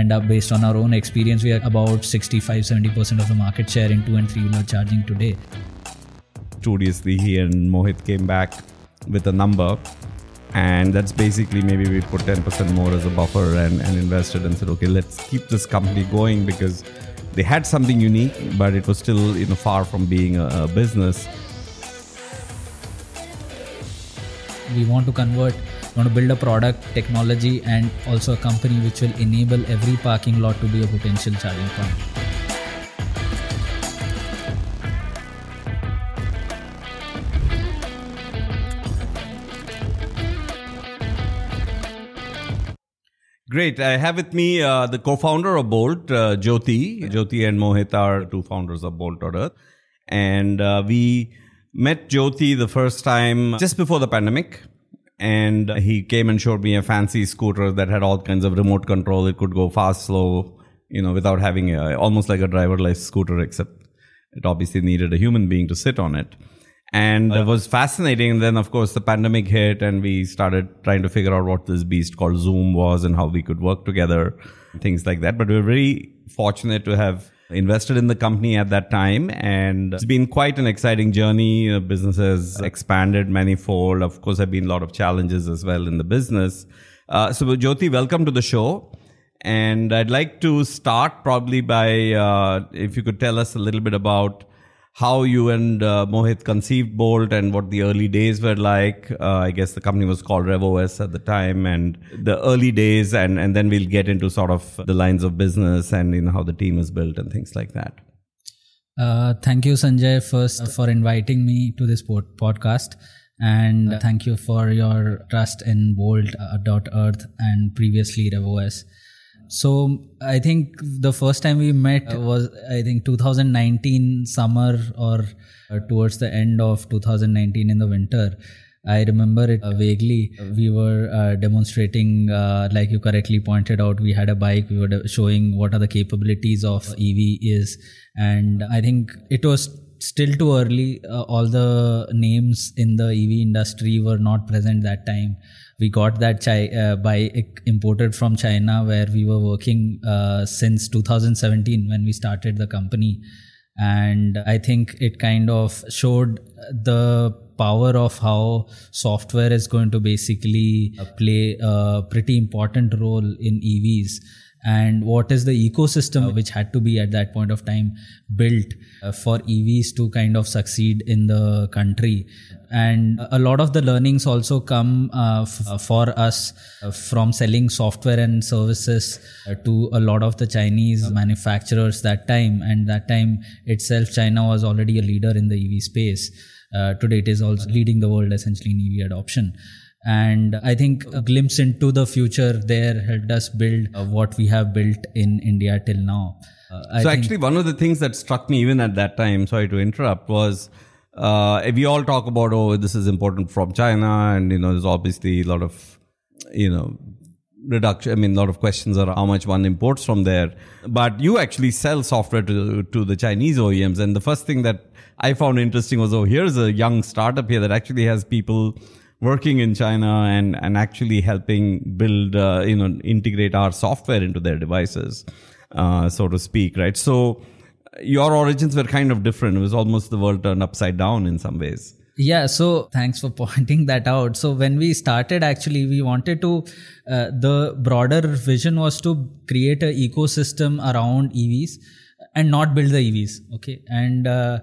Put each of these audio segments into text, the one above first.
end up based on our own experience. We are about 65 70% of the market share in two and three wheeler charging today. Studiously he and mohit came back with a number and that's basically maybe we put 10% more as a buffer and, and invested and said okay let's keep this company going because they had something unique but it was still you know far from being a, a business. We want to convert want to build a product technology and also a company which will enable every parking lot to be a potential charging point Great. I have with me uh, the co-founder of Bolt, uh, Jyoti. Jyoti and Mohit are two founders of Bolt Earth. And uh, we met Jyoti the first time just before the pandemic. And he came and showed me a fancy scooter that had all kinds of remote control. It could go fast, slow, you know, without having a, almost like a driverless scooter, except it obviously needed a human being to sit on it and oh, it was fascinating. And then, of course, the pandemic hit, and we started trying to figure out what this beast called Zoom was and how we could work together, things like that. But we were very fortunate to have invested in the company at that time, and it's been quite an exciting journey. The business has expanded manifold. Of course, there have been a lot of challenges as well in the business. Uh, so, Jyoti, welcome to the show. And I'd like to start probably by uh, if you could tell us a little bit about how you and uh, Mohit conceived Bolt and what the early days were like. Uh, I guess the company was called RevOS at the time, and the early days, and and then we'll get into sort of the lines of business and you know how the team is built and things like that. Uh, thank you, Sanjay, first for inviting me to this pod- podcast. And thank you for your trust in Bolt, uh, and previously RevOS. So I think the first time we met was I think 2019 summer or uh, towards the end of 2019 in the winter. I remember it uh, vaguely. We were uh, demonstrating, uh, like you correctly pointed out, we had a bike. We were showing what are the capabilities of EV is, and I think it was still too early. Uh, all the names in the EV industry were not present that time we got that chi- uh, by imported from China, where we were working uh, since 2017 when we started the company, and I think it kind of showed the power of how software is going to basically play a pretty important role in EVs and what is the ecosystem which had to be at that point of time built uh, for EVs to kind of succeed in the country. And a lot of the learnings also come uh, f- for us uh, from selling software and services uh, to a lot of the Chinese manufacturers that time. And that time itself, China was already a leader in the EV space. Uh, today, it is also leading the world essentially in EV adoption and i think a glimpse into the future there helped us build uh, what we have built in india till now. Uh, so actually one of the things that struck me even at that time sorry to interrupt was uh, we all talk about oh this is important from china and you know there's obviously a lot of you know reduction i mean a lot of questions are how much one imports from there. But you actually sell software to to the chinese oems and the first thing that i found interesting was oh here's a young startup here that actually has people working in China and, and actually helping build, uh, you know, integrate our software into their devices, uh, so to speak, right? So your origins were kind of different. It was almost the world turned upside down in some ways. Yeah, so thanks for pointing that out. So when we started, actually, we wanted to, uh, the broader vision was to create an ecosystem around EVs and not build the EVs. Okay, and uh,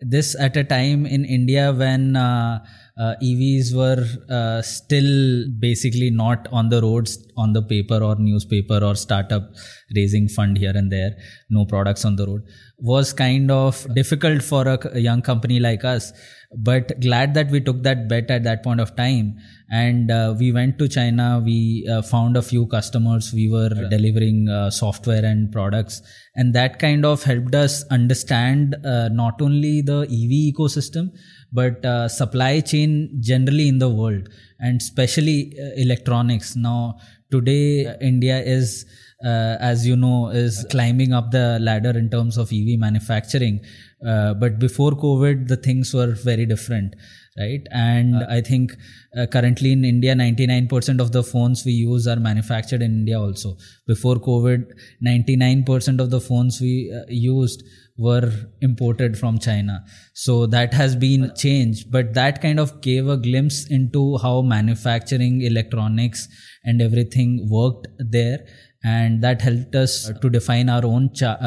this at a time in India when uh, uh, EVs were uh, still basically not on the roads on the paper or newspaper or startup raising fund here and there, no products on the road, was kind of difficult for a, young company like us. But glad that we took that bet at that point of time. And uh, we went to China. We uh, found a few customers. We were delivering uh, software and products. And that kind of helped us understand uh, not only the EV ecosystem, but uh, supply chain generally in the world and especially uh, electronics now today india is uh, as you know, is climbing up the ladder in terms of EV manufacturing. Uh, but before COVID, the things were very different, right? And I think uh, currently in India, 99% of the phones we use are manufactured in India also. Before COVID, 99% of the phones we uh, used were imported from China. So that has been changed, but that kind of gave a glimpse into how manufacturing, electronics, and everything worked there. And that helped us to define our own cha- uh,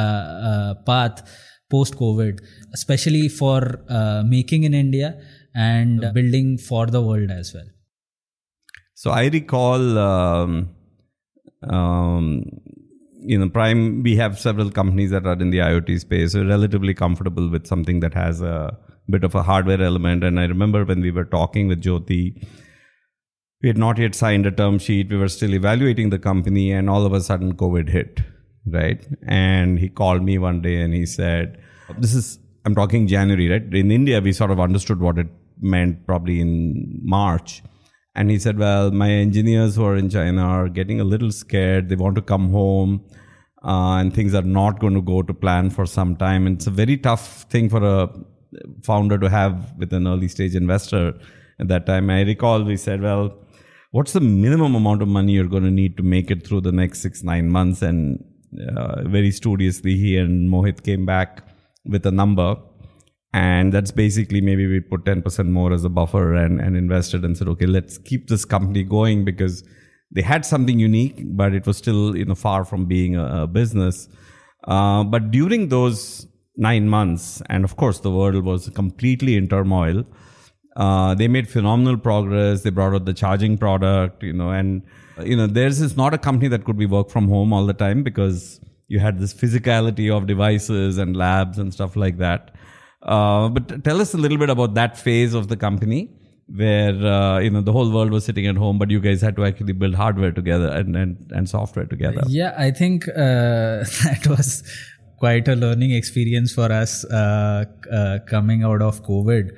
uh, path post COVID, especially for uh, making in India and building for the world as well. So I recall, um, um, you know, Prime, we have several companies that are in the IoT space, so relatively comfortable with something that has a bit of a hardware element. And I remember when we were talking with Jyoti, we had not yet signed a term sheet. We were still evaluating the company, and all of a sudden, COVID hit, right? And he called me one day and he said, This is, I'm talking January, right? In India, we sort of understood what it meant probably in March. And he said, Well, my engineers who are in China are getting a little scared. They want to come home. Uh, and things are not going to go to plan for some time. And it's a very tough thing for a founder to have with an early stage investor at that time. I recall we said, Well, what's the minimum amount of money you're going to need to make it through the next six, nine months? And uh, very studiously, he and Mohit came back with a number. And that's basically maybe we put 10% more as a buffer and, and invested and said, okay, let's keep this company going because they had something unique, but it was still, you know, far from being a, a business. Uh, but during those nine months, and of course, the world was completely in turmoil. Uh, they made phenomenal progress. They brought out the charging product, you know, and you know, theirs is not a company that could be work from home all the time because you had this physicality of devices and labs and stuff like that. Uh, but tell us a little bit about that phase of the company where uh, you know the whole world was sitting at home, but you guys had to actually build hardware together and and, and software together. Yeah, I think uh, that was quite a learning experience for us uh, uh, coming out of COVID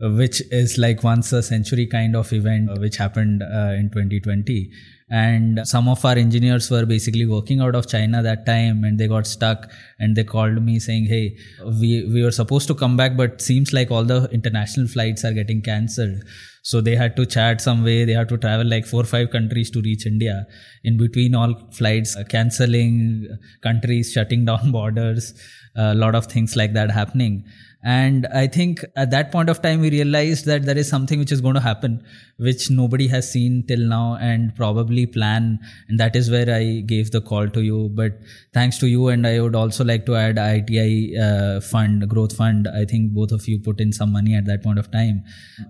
which is like once a century kind of event uh, which happened uh, in 2020 and some of our engineers were basically working out of china that time and they got stuck and they called me saying hey we we were supposed to come back but seems like all the international flights are getting cancelled. So they had to chat some way they had to travel like four or five countries to reach india. In between all flights uh, cancelling countries shutting down borders a lot of things like that happening and I think at that point of time, we realized that there is something which is going to happen, which nobody has seen till now and probably plan. And that is where I gave the call to you. But thanks to you, and I would also like to add ITI uh, fund, growth fund. I think both of you put in some money at that point of time.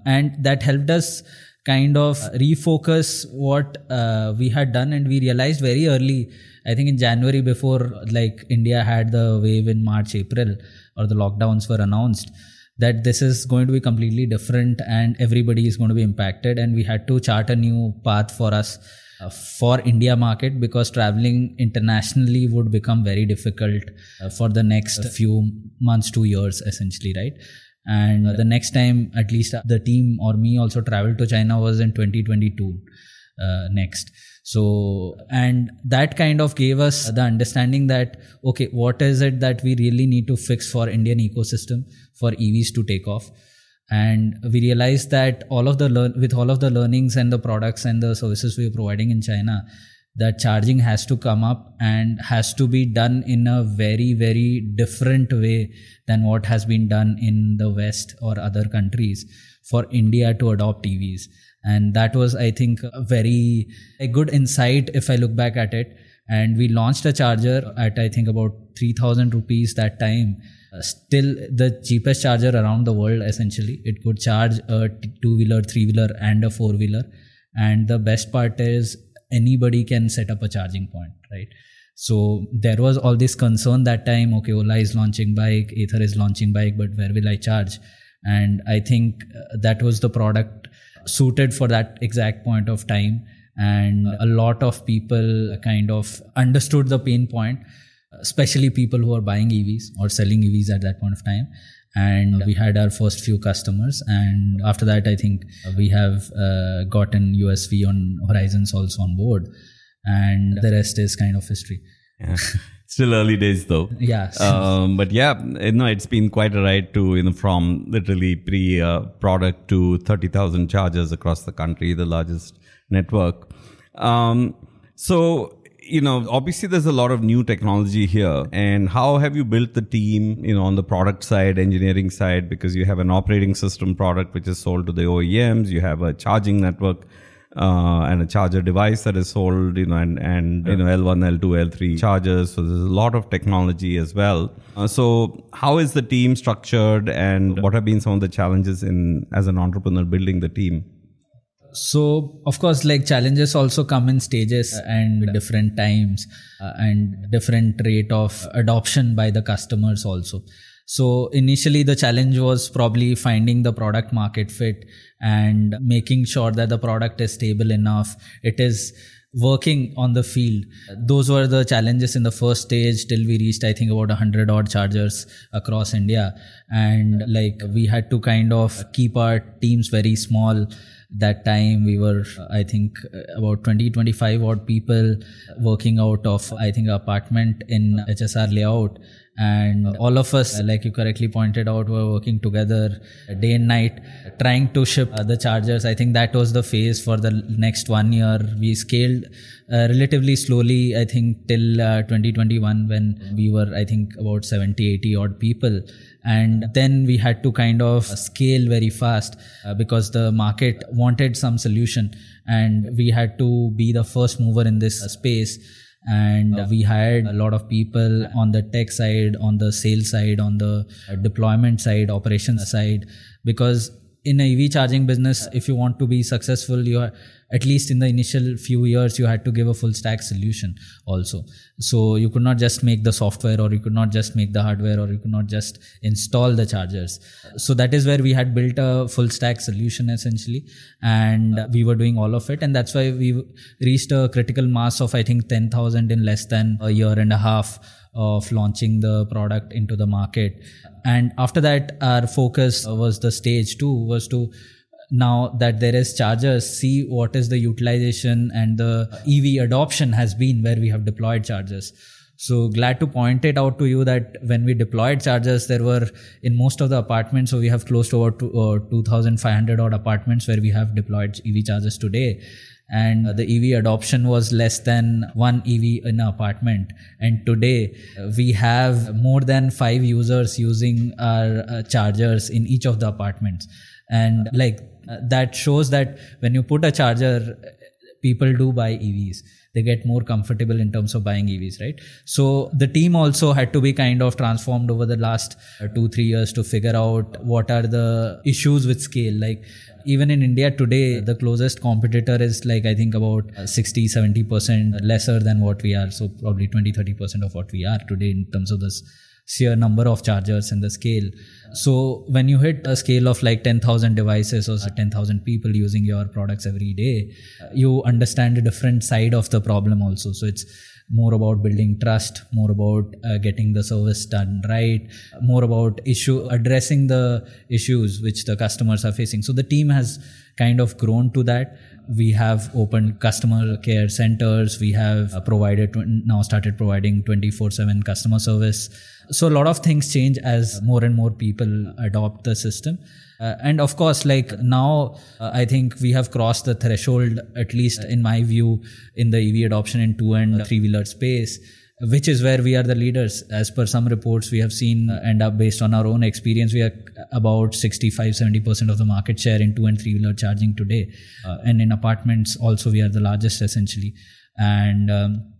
And that helped us kind of refocus what uh, we had done. And we realized very early, I think in January before like India had the wave in March, April or the lockdowns were announced that this is going to be completely different and everybody is going to be impacted. And we had to chart a new path for us uh, for india market because traveling internationally would become very difficult uh, for the next few months two years essentially right? And uh, the next time at least the team or me also traveled to china was in 2022 uh, next so, and that kind of gave us the understanding that, okay, what is it that we really need to fix for Indian ecosystem for EVs to take off? And we realized that all of the learn with all of the learnings and the products and the services we are providing in China, that charging has to come up and has to be done in a very, very different way than what has been done in the West or other countries for India to adopt EVs and that was i think a very a good insight if i look back at it. And we launched a charger at i think about 3000 rupees that time. Uh, still the cheapest charger around the world essentially. It could charge a two wheeler three wheeler and a four wheeler and the best part is anybody can set up a charging point right? So there was all this concern that time okay ola is launching bike ather is launching bike but where will i charge? And i think uh, that was the product suited for that exact point of time. And a lot of people kind of understood the pain point especially people who are buying evs or selling evs at that point of time. And we had our first few customers. And after that i think we have uh, gotten usv on horizons also on board. And the rest is kind of history. Yeah. Still early days though. Yeah. Um, but yeah, you know, it's been quite a ride to, you know, from literally pre uh, product to 30,000 chargers across the country, the largest network. Um, so, you know, obviously there's a lot of new technology here. And how have you built the team, you know, on the product side, engineering side? Because you have an operating system product which is sold to the OEMs, you have a charging network uh, and a charger device that is sold, you know, and, and you know, L1, L2, L3 chargers. So there's a lot of technology as well. Uh, so how is the team structured and what have been some of the challenges in as an entrepreneur building the team? So of course, like challenges also come in stages and different times uh, and different rate of adoption by the customers also. So initially the challenge was probably finding the product market fit and making sure that the product is stable enough. It is working on the field. Those were the challenges in the first stage till we reached, I think, about 100 odd chargers across India. And like we had to kind of keep our teams very small. That time we were, I think, about 20, 25 odd people working out of, I think, apartment in HSR layout and all of us like you correctly pointed out were working together day and night trying to ship the chargers. I think that was the phase for the next one year. We scaled uh, relatively slowly i think till uh, 2021 when we were i think about 70 80 odd people. And then we had to kind of scale very fast uh, because the market wanted some solution. And we had to be the first mover in this space and oh. we hired a lot of people on the tech side on the sales side on the deployment side operations side. Because in a ev charging business if you want to be successful you at least in the initial few years you had to give a full stack solution also. So you could not just make the software or you could not just make the hardware or you could not just install the chargers. So that is where we had built a full stack solution essentially. And we were doing all of it. And that's why we reached a critical mass of i think 10000 in less than a year and a half of launching the product into the market. And after that our focus was the stage 2 was to now that there is chargers see what is the utilization and the ev adoption has been where we have deployed chargers so glad to point it out to you that when we deployed chargers there were in most of the apartments so we have close to uh, 2500 odd apartments where we have deployed ev chargers today and the EV adoption was less than one EV in an apartment. And today we have more than five users using our uh, chargers in each of the apartments. And like uh, that shows that when you put a charger people do buy evs they get more comfortable in terms of buying evs right? So the team also had to be kind of transformed over the last uh, 2 3 years to figure out what are the issues with scale. Like even in india today the closest competitor is like i think about uh, 60 70% lesser than what we are. So probably 20 30% of what we are today in terms of this sheer number of chargers and the scale. So when you hit a scale of like 10,000 devices or 10,000 people using your products every day, you understand a different side of the problem also. So it's more about building trust, more about uh, getting the service done right, more about issue addressing the issues which the customers are facing. So the team has kind of grown to that. We have opened customer care centers. We have uh, provided now started providing 24 7 customer service. So a lot of things change as more and more people adopt the system. Uh, and of course like now uh, i think we have crossed the threshold at least in my view in the ev adoption in two and three wheeler space which is where we are the leaders. As per some reports, we have seen uh, and up based on our own experience, we are about 65 70% of the market share in two and three wheeler charging today. Uh, and in apartments, also, we are the largest essentially. And um,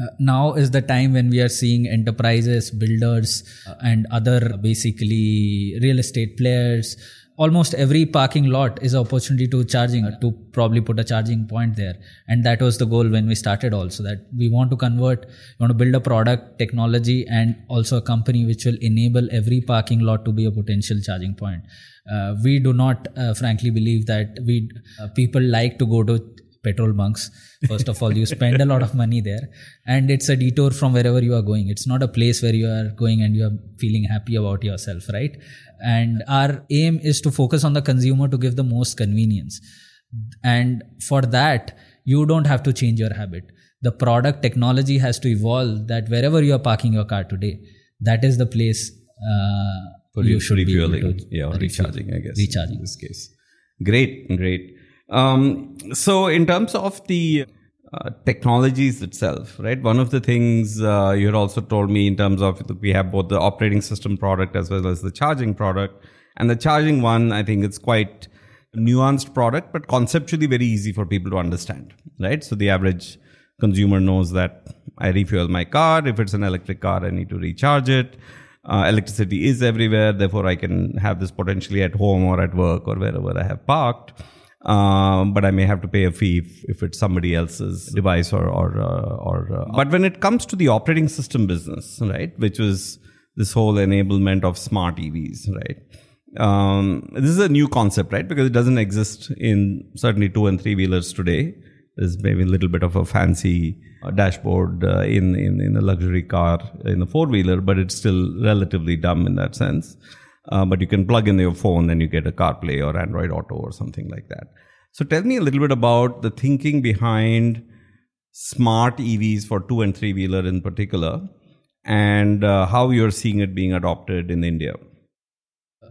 uh, now is the time when we are seeing enterprises, builders, uh, and other basically real estate players almost every parking lot is an opportunity to charging to probably put a charging point there. And that was the goal when we started also that we want to convert we want to build a product technology and also a company which will enable every parking lot to be a potential charging point. Uh, we do not uh, frankly believe that we uh, people like to go to petrol bunks first of all you spend a lot of money there and it's a detour from wherever you are going it's not a place where you are going and you are feeling happy about yourself right and our aim is to focus on the consumer to give the most convenience and for that you don't have to change your habit the product technology has to evolve that wherever you are parking your car today, that is the place uh, For you should be able to yeah, or recharging, I guess. Recharging. In this case. Great, great. Um, so, in terms of the uh, technologies itself, right? One of the things uh, you had also told me in terms of we have both the operating system product as well as the charging product. And the charging one, I think it's quite nuanced product, but conceptually very easy for people to understand, right? So the average consumer knows that I refuel my car. If it's an electric car, I need to recharge it. Uh, electricity is everywhere, therefore I can have this potentially at home or at work or wherever I have parked. Um, but I may have to pay a fee if, if it's somebody else's device or or uh, or. Uh, but when it comes to the operating system business, right, which was this whole enablement of smart EVs, right? Um, this is a new concept, right? Because it doesn't exist in certainly two and three wheelers today. There's maybe a little bit of a fancy uh, dashboard uh, in, in in a luxury car in a four wheeler, but it's still relatively dumb in that sense. Uh, but you can plug in your phone and you get a CarPlay or Android Auto or something like that. So tell me a little bit about the thinking behind smart EVs for two and three wheeler in particular, and uh, how you're seeing it being adopted in India.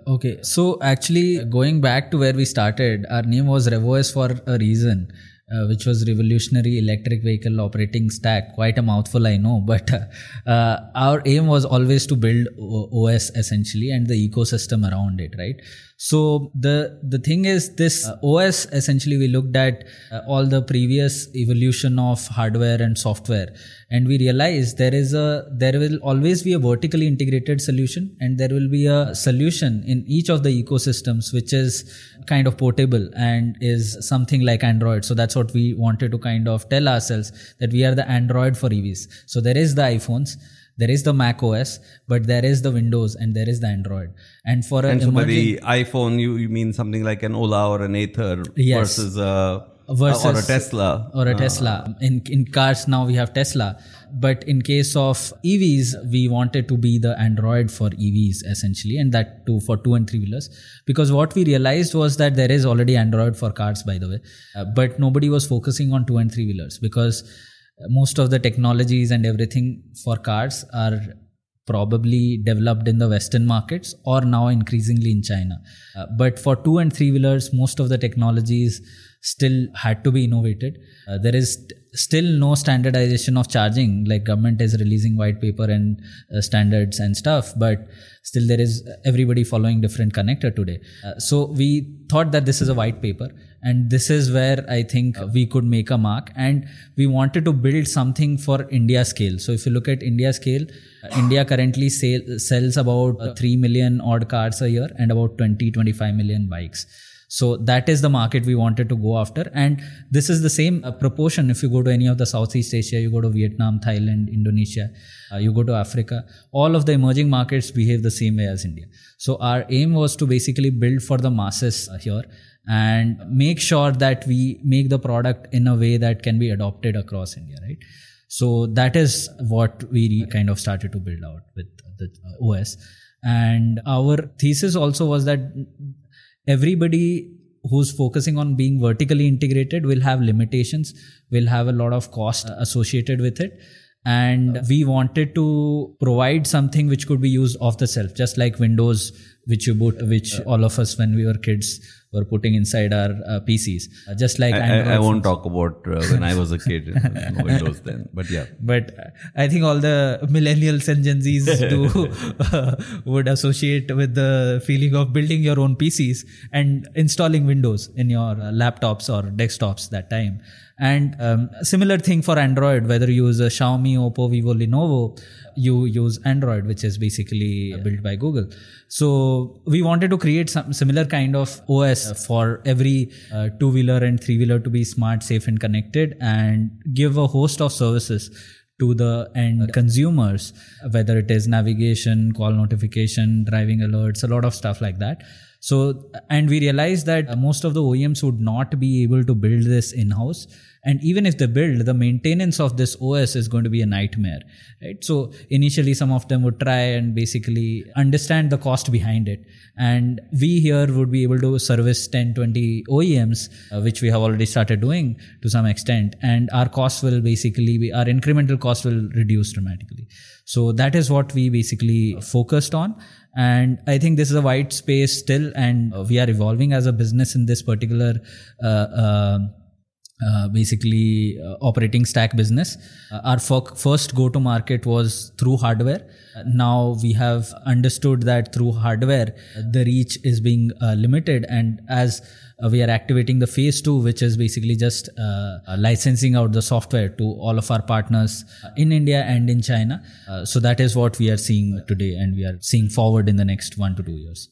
Okay, so actually, going back to where we started, our name was RevOS for a reason, uh, which was Revolutionary Electric Vehicle Operating Stack. Quite a mouthful, I know, but uh, uh, our aim was always to build o- OS essentially and the ecosystem around it, right? So the the thing is, this uh, OS essentially we looked at uh, all the previous evolution of hardware and software, and we realized there is a there will always be a vertically integrated solution, and there will be a solution in each of the ecosystems which is kind of portable and is something like Android. So that's what we wanted to kind of tell ourselves that we are the Android for EVs. So there is the iPhones there is the mac os but there is the windows and there is the android. And for And an so by the iPhone, you, you mean something like an Ola or an Ather Yes. versus a Versus- or a Tesla. or a tesla. In in cars now we have tesla. But in case of evs we wanted to be the android for evs essentially and that too for two and three wheelers. Because what we realized was that there is already android for cars by the way. Uh, but nobody was focusing on two and three wheelers because uh, most of the technologies and everything for cars are probably developed in the western markets or now increasingly in china. Uh, but for two and three wheelers most of the technologies still had to be innovated. Uh, there is st- still no standardization of charging like government is releasing white paper and uh, standards and stuff but still there is everybody following different connector today. Uh, so we thought that this is a white paper and this is where i think we could make a mark and we wanted to build something for india scale. So if you look at india scale uh, india currently sell, sells about uh, 3 million odd cars a year and about 20 25 million bikes so that is the market we wanted to go after. And this is the same uh, proportion. If you go to any of the southeast asia you go to vietnam thailand indonesia uh, you go to africa all of the emerging markets behave the same way as india. So our aim was to basically build for the masses uh, here and make sure that we make the product in a way that can be adopted across india right? So that is what we kind of started to build out with the uh, os and our thesis also was that everybody who's focusing on being vertically integrated will have limitations will have a lot of cost associated with it. And we wanted to provide something which could be used off the shelf just like windows which you boot which all of us when we were kids were putting inside our uh, pcs Uh, just like I, I, Android I won't talk about uh, when I was a kid. Was no Windows then, but yeah. but I think all the millennials and Gen Zs do uh, would associate with the feeling of building your own PCs and installing Windows in your uh, laptops or desktops that time. And um, similar thing for Android, whether you use a Xiaomi, Oppo, Vivo, Lenovo, you use Android, which is basically built by Google. So we wanted to create some similar kind of OS for every uh, two wheeler and three wheeler to be smart, safe, and connected, and give a host of services to the end consumers, whether it is navigation, call notification, driving alerts, a lot of stuff like that. So, and we realized that most of the OEMs would not be able to build this in house. And even if they build, the maintenance of this OS is going to be a nightmare, right? So initially, some of them would try and basically understand the cost behind it. And we here would be able to service 10, 20 OEMs, uh, which we have already started doing to some extent. And our cost will basically be, our incremental cost will reduce dramatically. So that is what we basically focused on. And I think this is a wide space still, and we are evolving as a business in this particular uh, uh, uh, basically uh, operating stack business. Uh, our f- first go to market was through hardware. Uh, now we have understood that through hardware, the reach is being uh, limited. And as we are activating the phase two, which is basically just licensing out the software to all of our partners in India and in China. so that is what we are seeing today, and we are seeing forward in the next one to two years.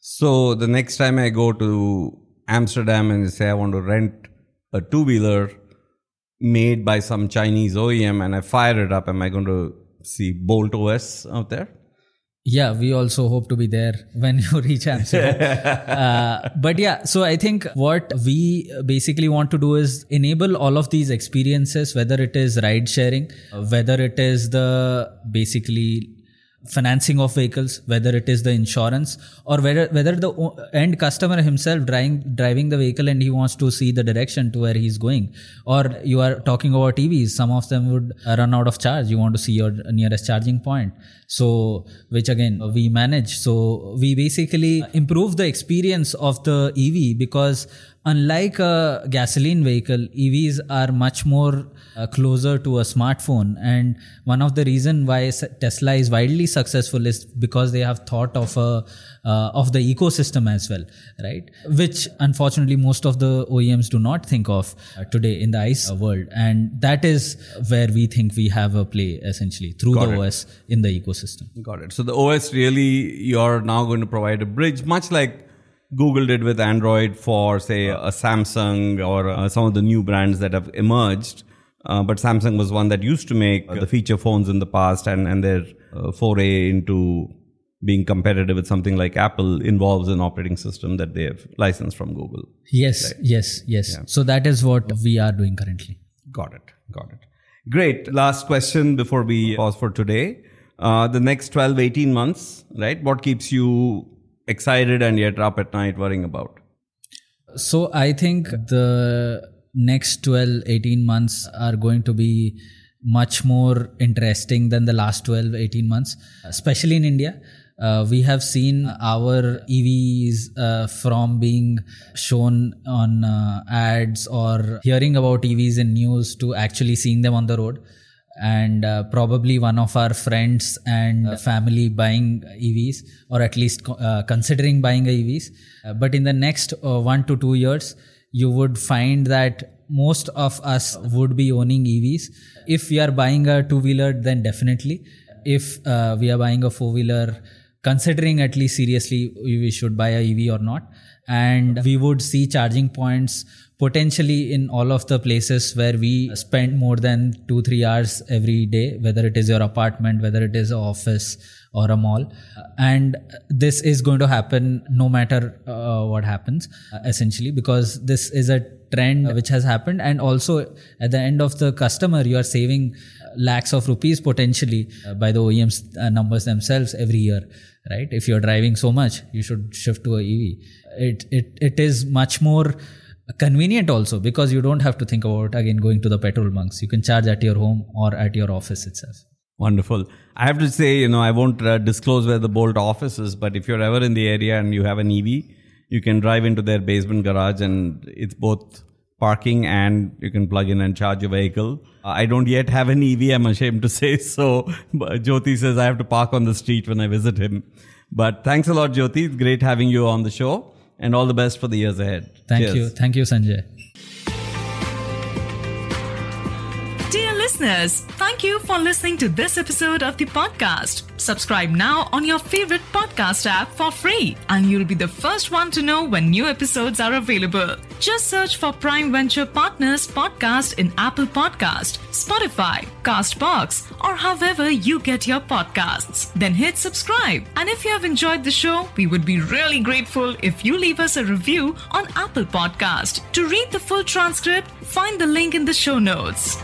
So the next time I go to Amsterdam and say I want to rent a two wheeler made by some Chinese OEM and I fire it up, am I going to see Bolt OS out there? Yeah, we also hope to be there when you reach Amsterdam. uh, but yeah, so I think what we basically want to do is enable all of these experiences, whether it is ride sharing, whether it is the basically financing of vehicles, whether it is the insurance or whether whether the end customer himself driving driving the vehicle and he wants to see the direction to where he's going. Or you are talking about EVs, some of them would run out of charge. You want to see your nearest charging point. So, which again we manage. So we basically improve the experience of the EV because unlike a gasoline vehicle, EVs are much more uh, closer to a smartphone. And one of the reason why Tesla is widely successful is because they have thought of a uh, of the ecosystem as well, right? Which unfortunately most of the OEMs do not think of uh, today in the ICE world, and that is where we think we have a play essentially through Got the it. OS in the ecosystem. Got it. So the OS really you're now going to provide a bridge, much like Google did with Android for, say, a Samsung or uh, some of the new brands that have emerged. Uh, but Samsung was one that used to make uh, the feature phones in the past, and, and their uh, foray into being competitive with something like Apple involves an operating system that they have licensed from Google. Yes, right? yes, yes. Yeah. So that is what we are doing currently. Got it. Got it. Great. Last question before we pause for today. Uh, the next 12, 18 months, right? What keeps you excited and yet up at night worrying about? So I think the next 12, 18 months are going to be much more interesting than the last 12, 18 months, especially in India. Uh, we have seen our EVs uh, from being shown on uh, ads or hearing about EVs in news to actually seeing them on the road and uh, probably one of our friends and family buying EVs or at least uh, considering buying EVs. Uh, but in the next uh, one to two years, you would find that most of us would be owning EVs. If we are buying a two wheeler, then definitely. If uh, we are buying a four wheeler, considering at least seriously we should buy a EV or not. And we would see charging points potentially in all of the places where we spend more than two, three hours every day, whether it is your apartment, whether it is an office or a mall. And this is going to happen no matter uh, what happens, uh, essentially, because this is a trend which has happened. And also, at the end of the customer, you are saving lakhs of rupees potentially uh, by the OEMs uh, numbers themselves every year, right? If you're driving so much, you should shift to a EV. It, it, it is much more convenient also because you don't have to think about again going to the petrol bunks you can charge at your home or at your office itself wonderful i have to say you know i won't uh, disclose where the bolt office is but if you're ever in the area and you have an ev you can drive into their basement garage and it's both parking and you can plug in and charge your vehicle uh, i don't yet have an ev i'm ashamed to say so jyoti says i have to park on the street when i visit him but thanks a lot jyoti it's great having you on the show and all the best for the years ahead. Thank Cheers. you. Thank you, Sanjay. Listeners, thank you for listening to this episode of the podcast. Subscribe now on your favorite podcast app for free, and you'll be the first one to know when new episodes are available. Just search for Prime Venture Partners podcast in Apple Podcast, Spotify, Castbox, or however you get your podcasts. Then hit subscribe. And if you have enjoyed the show, we would be really grateful if you leave us a review on Apple Podcast. To read the full transcript, find the link in the show notes.